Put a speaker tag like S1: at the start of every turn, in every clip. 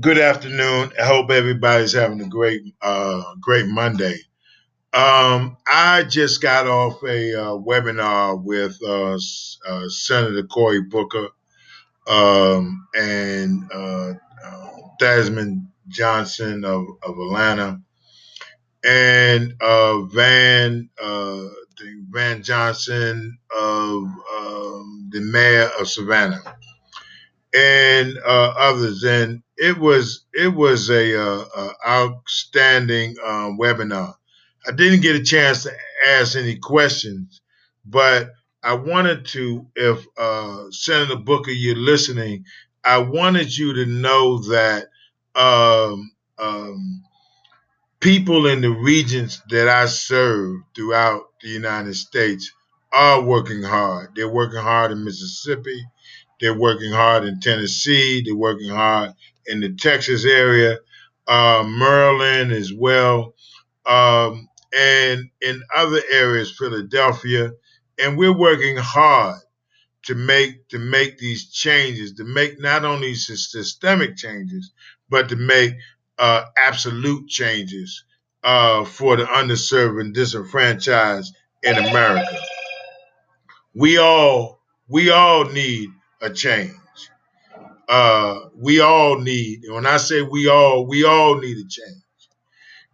S1: Good afternoon. I hope everybody's having a great, uh, great Monday. Um, I just got off a uh, webinar with uh, uh, Senator Cory Booker um, and uh, uh, Thasman Johnson of, of Atlanta and Van Van Johnson of um, the mayor of Savannah and others. And it was it was a, uh, a outstanding um, webinar. I didn't get a chance to ask any questions, but I wanted to, if uh, Senator Booker, you're listening, I wanted you to know that um, um, people in the regions that I serve throughout the United States are working hard. They're working hard in Mississippi. They're working hard in Tennessee. They're working hard in the Texas area, uh, Maryland as well, um, and in other areas, Philadelphia. And we're working hard to make to make these changes, to make not only systemic changes, but to make uh, absolute changes uh, for the underserved and disenfranchised in America. We all we all need a change uh, we all need. When I say we all, we all need a change.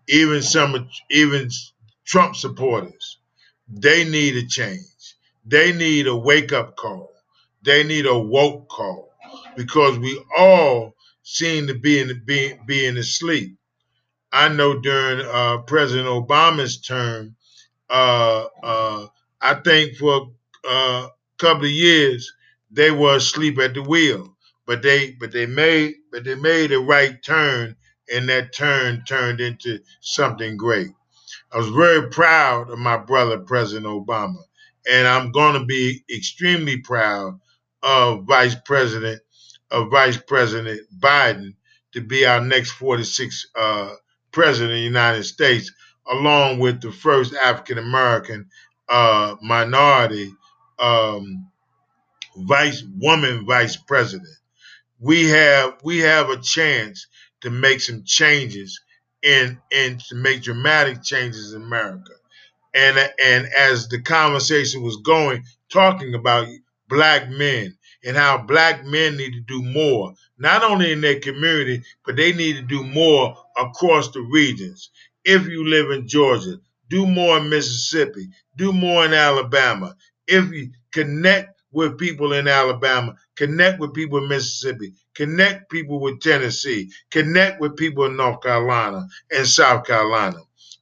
S1: Even some, even Trump supporters, they need a change. They need a wake up call. They need a woke call because we all seem to be in be, being asleep. I know during uh, President Obama's term, uh, uh, I think for a uh, couple of years they were asleep at the wheel but they but they made but they made a right turn and that turn turned into something great. I was very proud of my brother President Obama and I'm going to be extremely proud of Vice President of Vice President Biden to be our next 46 uh, president of the United States, along with the first African American uh, minority um, vice woman vice president we have we have a chance to make some changes and and to make dramatic changes in America. And and as the conversation was going, talking about black men and how black men need to do more, not only in their community, but they need to do more across the regions. If you live in Georgia, do more in Mississippi, do more in Alabama. If you connect with people in Alabama, connect with people in Mississippi, connect people with Tennessee, connect with people in North Carolina and South Carolina,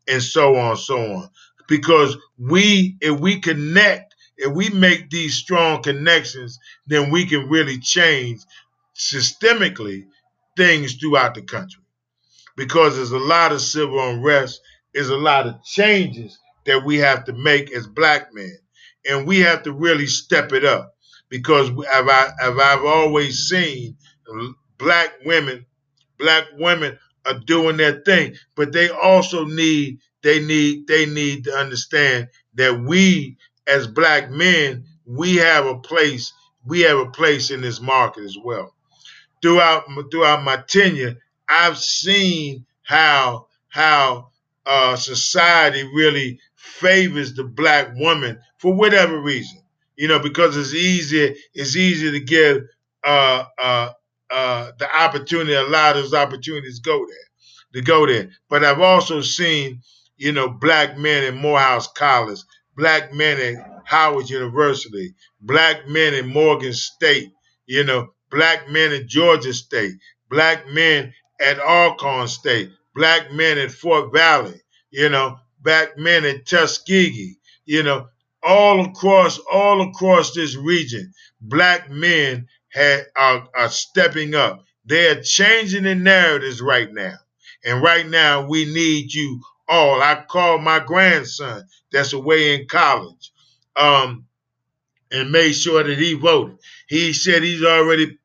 S1: and so on, so on. Because we, if we connect, if we make these strong connections, then we can really change systemically things throughout the country. Because there's a lot of civil unrest, there's a lot of changes that we have to make as black men and we have to really step it up because as, I, as I've always seen, black women, black women are doing their thing, but they also need they need they need to understand that we as black men we have a place we have a place in this market as well. Throughout throughout my tenure, I've seen how how uh, society really favors the black woman for whatever reason. You know, because it's easier, it's easier to give uh, uh, uh, the opportunity, allow those opportunities go there, to go there. But I've also seen, you know, black men in Morehouse College, black men at Howard University, black men in Morgan State, you know, black men at Georgia State, black men at Alcorn State, black men at Fort Valley, you know, black men at Tuskegee, you know, all across all across this region, black men are, are stepping up. They're changing the narratives right now. And right now, we need you all. I called my grandson that's away in college um, and made sure that he voted. He said he's already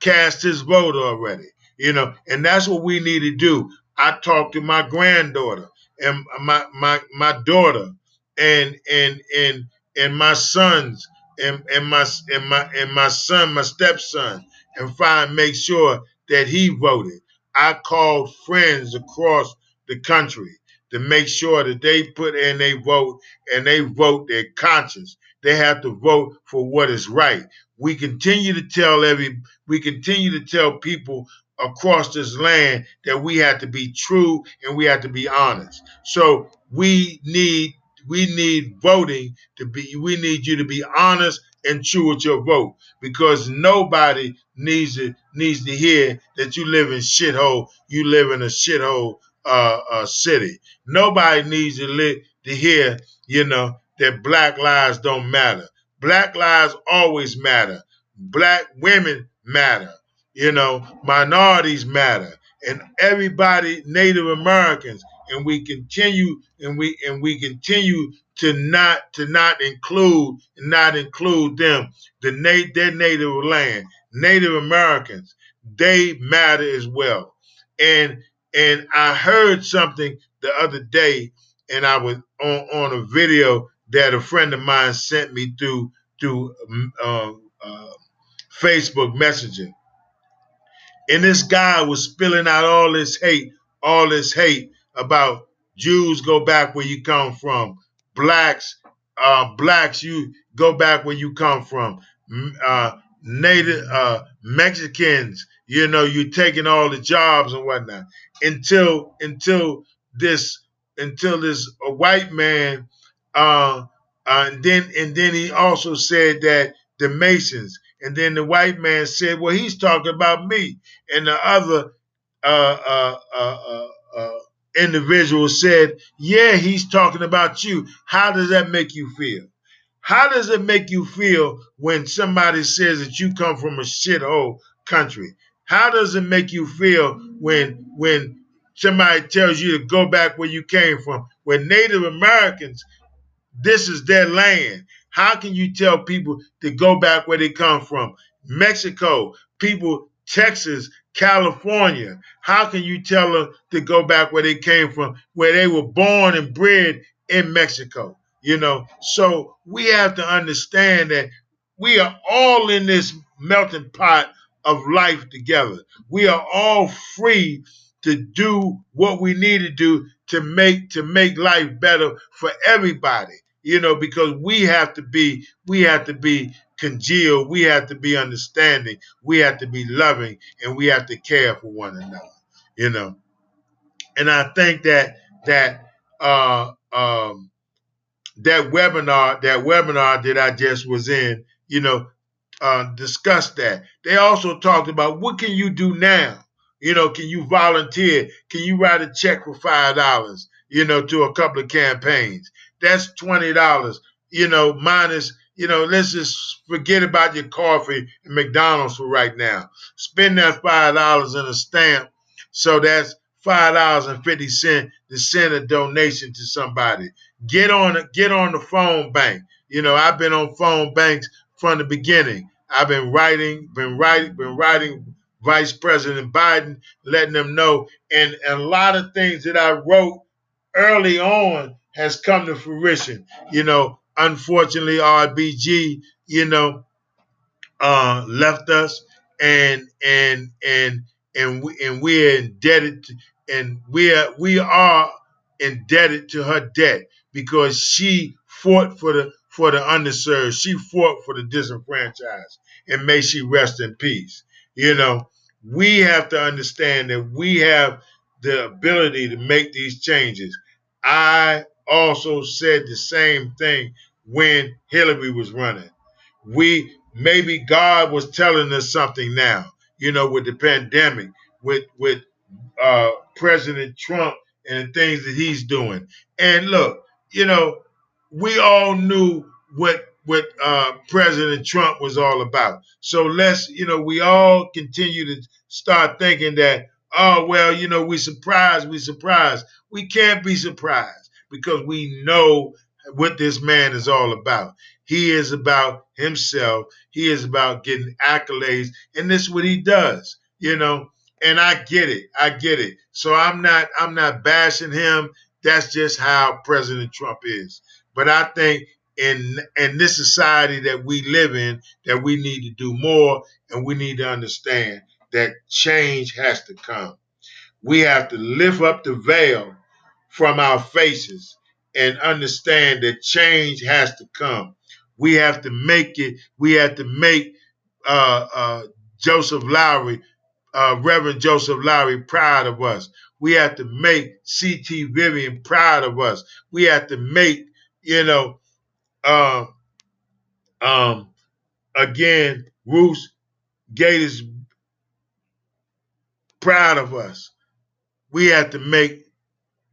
S1: cast his vote already, you know, and that's what we need to do. I talked to my granddaughter and my my my daughter and and and and my sons and, and my and my and my son, my stepson, and find make sure that he voted. I called friends across the country to make sure that they put in their vote and they vote their conscience. They have to vote for what is right. We continue to tell every we continue to tell people across this land that we have to be true and we have to be honest. So we need we need voting to be we need you to be honest and true with your vote because nobody needs to needs to hear that you live in shithole you live in a shithole uh, uh city. Nobody needs to live to hear you know that black lives don't matter. Black lives always matter. Black women matter you know minorities matter. And everybody native americans and we continue and we and we continue to not to not include not include them. The na- their native land native americans they matter as well. And and i heard something the other day and i was on on a video that a friend of mine sent me through through uh, uh, facebook messaging and this guy was spilling out all this hate all this hate about Jews go back where you come from. Blacks, uh, blacks, you go back where you come from. Uh, native uh, Mexicans, you know, you taking all the jobs and whatnot. Until until this until this a white man, uh, uh, and then and then he also said that the Masons, and then the white man said, well, he's talking about me, and the other uh, uh, uh, uh, uh individual said, Yeah, he's talking about you. How does that make you feel? How does it make you feel when somebody says that you come from a shithole country? How does it make you feel when when somebody tells you to go back where you came from? When Native Americans, this is their land. How can you tell people to go back where they come from? Mexico, people, Texas, California. How can you tell them to go back where they came from, where they were born and bred in Mexico? You know, so we have to understand that we are all in this melting pot of life together. We are all free to do what we need to do to make to make life better for everybody. You know, because we have to be we have to be congeal, we have to be understanding, we have to be loving, and we have to care for one another. You know, and I think that that uh, um, that webinar, that webinar that I just was in, you know, uh, discussed that. They also talked about what can you do now. You know, can you volunteer? Can you write a check for five dollars? You know, to a couple of campaigns. That's twenty dollars. You know, minus you know, let's just forget about your coffee and McDonald's for right now. Spend that five dollars in a stamp. So that's five dollars and fifty cent to send a donation to somebody. Get on get on the phone bank. You know, I've been on phone banks from the beginning. I've been writing, been writing, been writing Vice President Biden, letting them know. And, and a lot of things that I wrote early on has come to fruition. You know, unfortunately, RBG, you know, uh, left us, and and and and we and we're indebted, to, and we are we are indebted to her debt because she fought for the for the underserved. She fought for the disenfranchised, and may she rest in peace. You know, we have to understand that we have the ability to make these changes. I also said the same thing when Hillary was running. We maybe God was telling us something now, you know, with the pandemic, with with uh, President Trump and things that he's doing. And look, you know, we all knew what what uh, President Trump was all about. So let's, you know, we all continue to start thinking that, oh well, you know, we surprised, we surprised. We can't be surprised because we know what this man is all about. He is about himself. He is about getting accolades, and this is what he does, you know. And I get it. I get it. So I'm not I'm not bashing him. That's just how President Trump is. But I think in in this society that we live in, that we need to do more, and we need to understand that change has to come. We have to lift up the veil from our faces and understand that change has to come. We have to make it, we have to make uh, uh, Joseph Lowery, uh, Reverend Joseph Lowery, proud of us. We have to make C.T. Vivian proud of us. We have to make, you know, uh, um, again, Ruth Gates proud of us. We have to make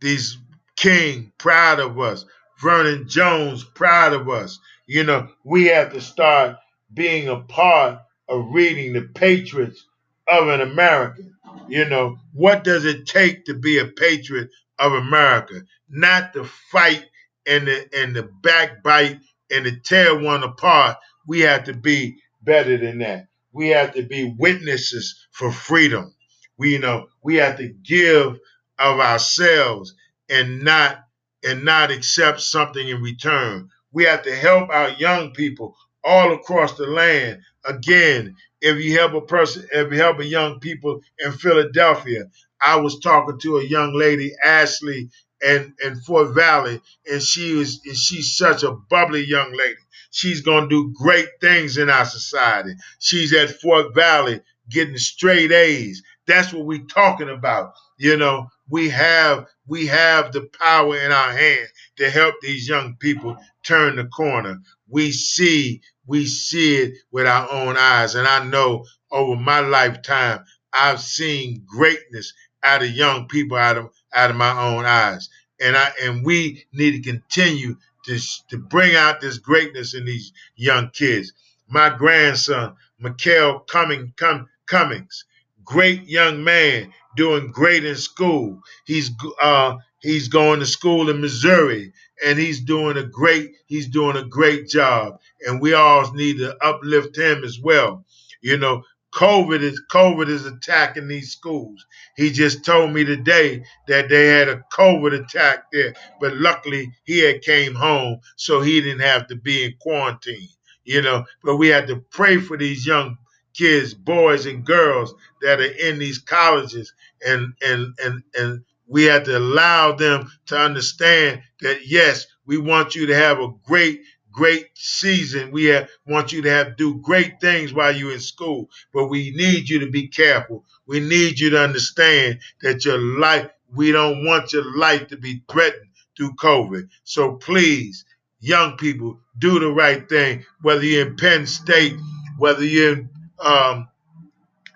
S1: these King proud of us. Vernon Jones proud of us. You know, we have to start being a part of reading the Patriots of an American. You know, what does it take to be a patriot of America? Not to fight and the and the backbite and to tear one apart. We have to be better than that. We have to be witnesses for freedom. We you know we have to give of ourselves and not and not accept something in return. We have to help our young people all across the land. Again, if you help a person, if you help a young people in Philadelphia, I was talking to a young lady, Ashley, and in Fort Valley, and she was and she's such a bubbly young lady. She's gonna do great things in our society. She's at Fort Valley getting straight A's. That's what we're talking about. You know, we have we have the power in our hand to help these young people turn the corner. We see we see it with our own eyes, and I know over my lifetime I've seen greatness out of young people out of out of my own eyes, and I and we need to continue to to bring out this greatness in these young kids. My grandson, Mikael Cumming, Cummings, great young man, doing great in school. He's uh, he's going to school in Missouri, and he's doing a great he's doing a great job. And we all need to uplift him as well. You know, COVID is COVID is attacking these schools. He just told me today that they had a COVID attack there, but luckily he had came home, so he didn't have to be in quarantine. You know, but we had to pray for these young kids, boys and girls that are in these colleges and and and and we have to allow them to understand that yes, we want you to have a great great season. We have, want you to have do great things while you're in school, but we need you to be careful. We need you to understand that your life, we don't want your life to be threatened through COVID. So please, young people, do the right thing, whether you're in Penn State, whether you're in um,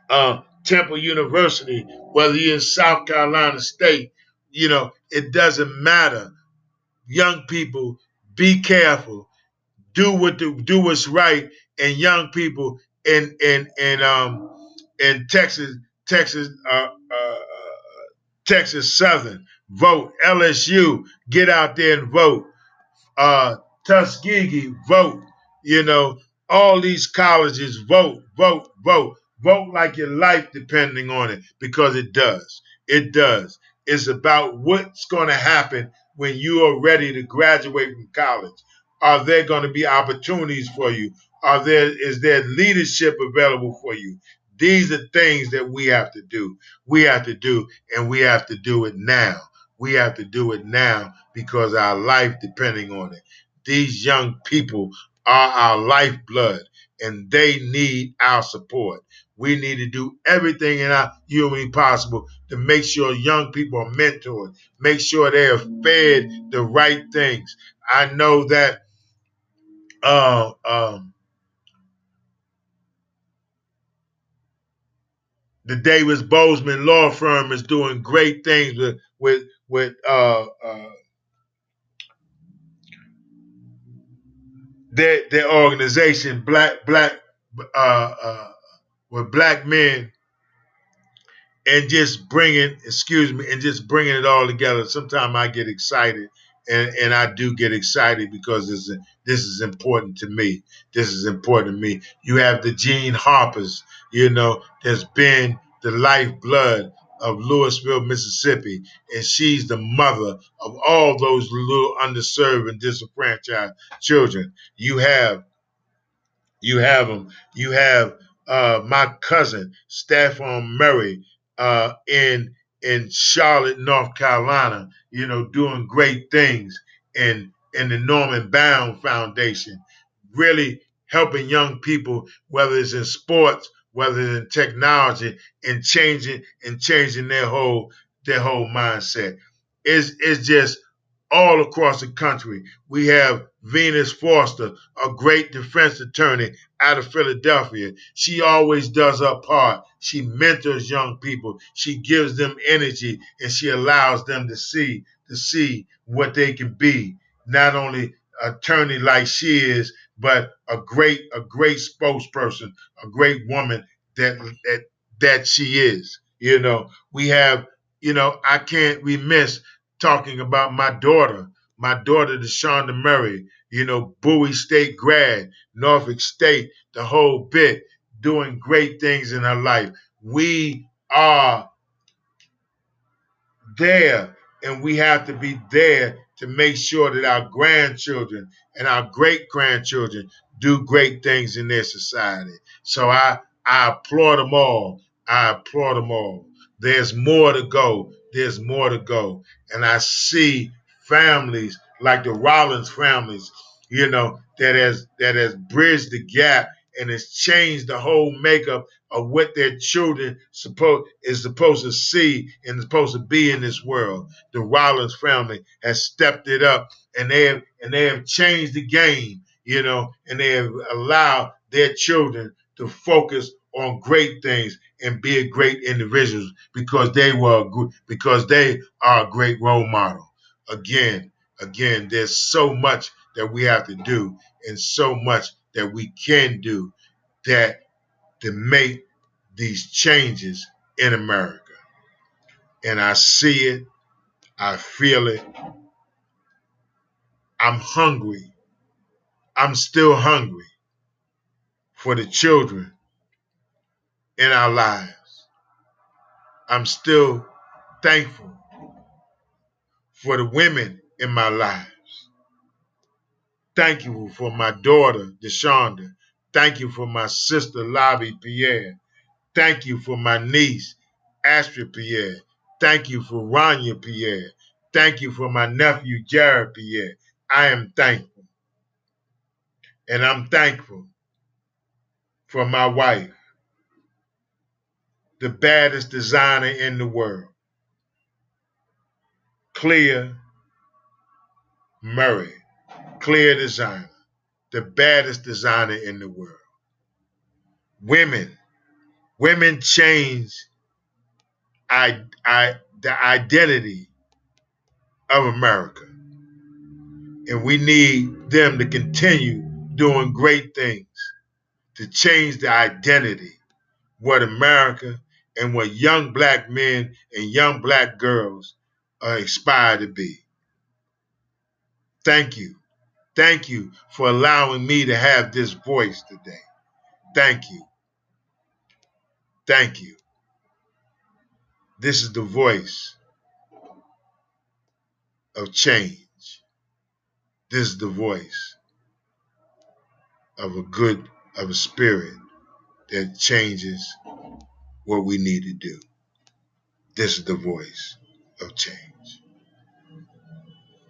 S1: uh, Temple University, whether you're in South Carolina State, you know, it doesn't matter. Young people, be careful. Do what the, do what's right, and young people in in in um in Texas, Texas, uh, uh, Texas Southern, vote. LSU, get out there and vote. Uh, Tuskegee, vote. You know, all these colleges, vote, vote, vote. Vote like your life depending on it because it does. It does. It's about what's going to happen when you are ready to graduate from college. Are there going to be opportunities for you? Are there is there leadership available for you? These are things that we have to do. We have to do, and we have to do it now. We have to do it now because our life depending on it. These young people are our lifeblood, and they need our support. We need to do everything in our humanly possible to make sure young people are mentored, make sure they are fed the right things. I know that uh, um, the Davis Bozeman law firm is doing great things with with with uh, uh, their their organization, Black Black uh, uh, with black men and just bringing, excuse me, and just bringing it all together. Sometimes I get excited, and, and I do get excited because this is, this is important to me. This is important to me. You have the Gene Harpers, you know, that's been the lifeblood of Louisville, Mississippi, and she's the mother of all those little underserved and disenfranchised children. You have, you have them. You have uh, my cousin Stephen Murray uh, in in Charlotte, North Carolina, you know, doing great things in in the Norman Bound Foundation, really helping young people, whether it's in sports, whether in technology, and changing and changing their whole their whole mindset. It's it's just all across the country. We have Venus Foster, a great defense attorney out of Philadelphia. She always does her part. She mentors young people. She gives them energy and she allows them to see to see what they can be. Not only attorney like she is, but a great a great spokesperson, a great woman that that that she is. You know, we have, you know, I can't remiss talking about my daughter, my daughter, Deshonda Murray, you know, Bowie State grad, Norfolk State, the whole bit, doing great things in her life. We are there and we have to be there to make sure that our grandchildren and our great grandchildren do great things in their society. So I, I applaud them all. I applaud them all. There's more to go. There's more to go. And I see families like the Rollins families, you know, that has that has bridged the gap and has changed the whole makeup of what their children supposed is supposed to see and supposed to be in this world. The Rollins family has stepped it up and they have and they have changed the game, you know, and they have allowed their children to focus on great things and be great individuals because they were because they are a great role model. Again, again, there's so much that we have to do and so much that we can do that to make these changes in America. And I see it, I feel it. I'm hungry. I'm still hungry for the children in our lives. I'm still thankful for the women in my lives. Thank you for my daughter, Deshonda. Thank you for my sister, Lobby Pierre. Thank you for my niece, Astrid Pierre. Thank you for Rania Pierre. Thank you for my nephew, Jared Pierre. I am thankful. And I'm thankful for my wife, the baddest designer in the world. Clear Murray, clear designer, the baddest designer in the world. Women, women change I, I, the identity of America. And we need them to continue doing great things to change the identity, what America and what young black men and young black girls are aspire to be. Thank you. Thank you for allowing me to have this voice today. Thank you. Thank you. This is the voice of change. This is the voice of a good, of a spirit that changes what we need to do. This is the voice of change.